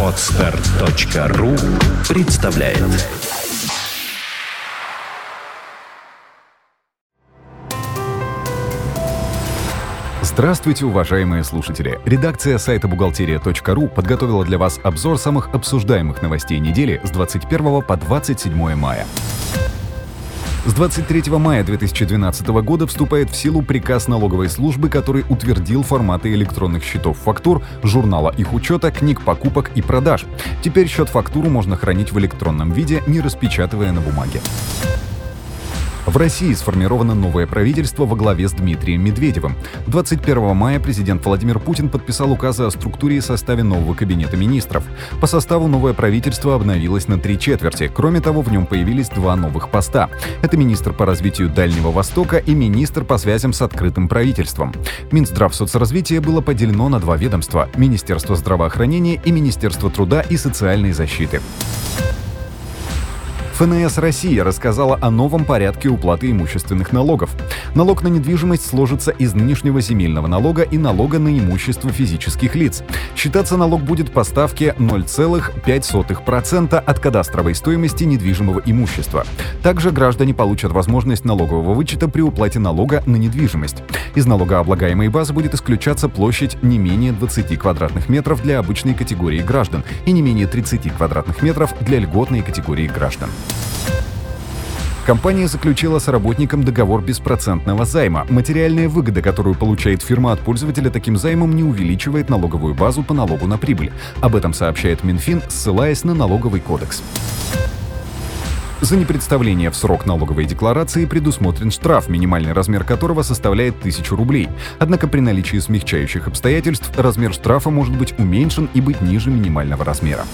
Отстар.ру представляет Здравствуйте, уважаемые слушатели! Редакция сайта бухгалтерия.ру подготовила для вас обзор самых обсуждаемых новостей недели с 21 по 27 мая. С 23 мая 2012 года вступает в силу приказ налоговой службы, который утвердил форматы электронных счетов фактур, журнала их учета, книг покупок и продаж. Теперь счет фактуру можно хранить в электронном виде, не распечатывая на бумаге. В России сформировано новое правительство во главе с Дмитрием Медведевым. 21 мая президент Владимир Путин подписал указы о структуре и составе нового кабинета министров. По составу новое правительство обновилось на три четверти. Кроме того, в нем появились два новых поста. Это министр по развитию Дальнего Востока и министр по связям с открытым правительством. Минздрав соцразвития было поделено на два ведомства – Министерство здравоохранения и Министерство труда и социальной защиты. ФНС России рассказала о новом порядке уплаты имущественных налогов. Налог на недвижимость сложится из нынешнего земельного налога и налога на имущество физических лиц. Считаться налог будет по ставке 0,5% от кадастровой стоимости недвижимого имущества. Также граждане получат возможность налогового вычета при уплате налога на недвижимость. Из налогооблагаемой базы будет исключаться площадь не менее 20 квадратных метров для обычной категории граждан и не менее 30 квадратных метров для льготной категории граждан. Компания заключила с работником договор беспроцентного займа. Материальная выгода, которую получает фирма от пользователя таким займом, не увеличивает налоговую базу по налогу на прибыль. Об этом сообщает Минфин, ссылаясь на налоговый кодекс. За непредставление в срок налоговой декларации предусмотрен штраф, минимальный размер которого составляет 1000 рублей. Однако при наличии смягчающих обстоятельств размер штрафа может быть уменьшен и быть ниже минимального размера.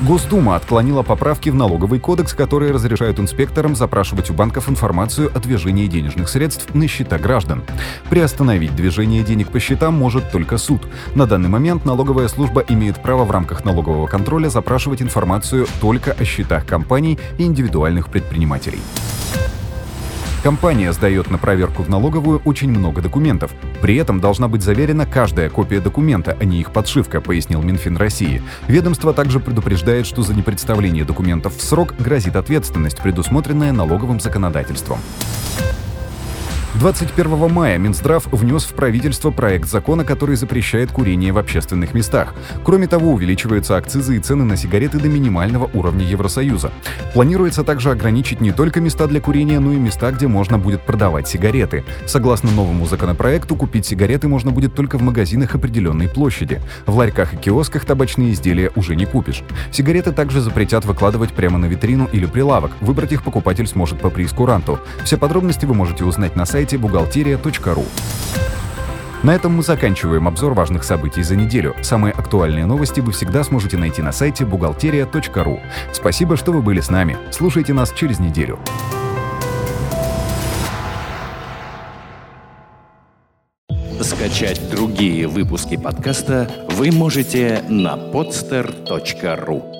Госдума отклонила поправки в налоговый кодекс, которые разрешают инспекторам запрашивать у банков информацию о движении денежных средств на счета граждан. Приостановить движение денег по счетам может только суд. На данный момент налоговая служба имеет право в рамках налогового контроля запрашивать информацию только о счетах компаний и индивидуальных предпринимателей. Компания сдает на проверку в налоговую очень много документов. При этом должна быть заверена каждая копия документа, а не их подшивка, пояснил Минфин России. Ведомство также предупреждает, что за непредставление документов в срок грозит ответственность, предусмотренная налоговым законодательством. 21 мая Минздрав внес в правительство проект закона, который запрещает курение в общественных местах. Кроме того, увеличиваются акцизы и цены на сигареты до минимального уровня Евросоюза. Планируется также ограничить не только места для курения, но и места, где можно будет продавать сигареты. Согласно новому законопроекту, купить сигареты можно будет только в магазинах определенной площади. В ларьках и киосках табачные изделия уже не купишь. Сигареты также запретят выкладывать прямо на витрину или прилавок. Выбрать их покупатель сможет по прейскуранту. Все подробности вы можете узнать на сайте сайте бухгалтерия.ру. На этом мы заканчиваем обзор важных событий за неделю. Самые актуальные новости вы всегда сможете найти на сайте бухгалтерия.ру. Спасибо, что вы были с нами. Слушайте нас через неделю. Скачать другие выпуски подкаста вы можете на podster.ru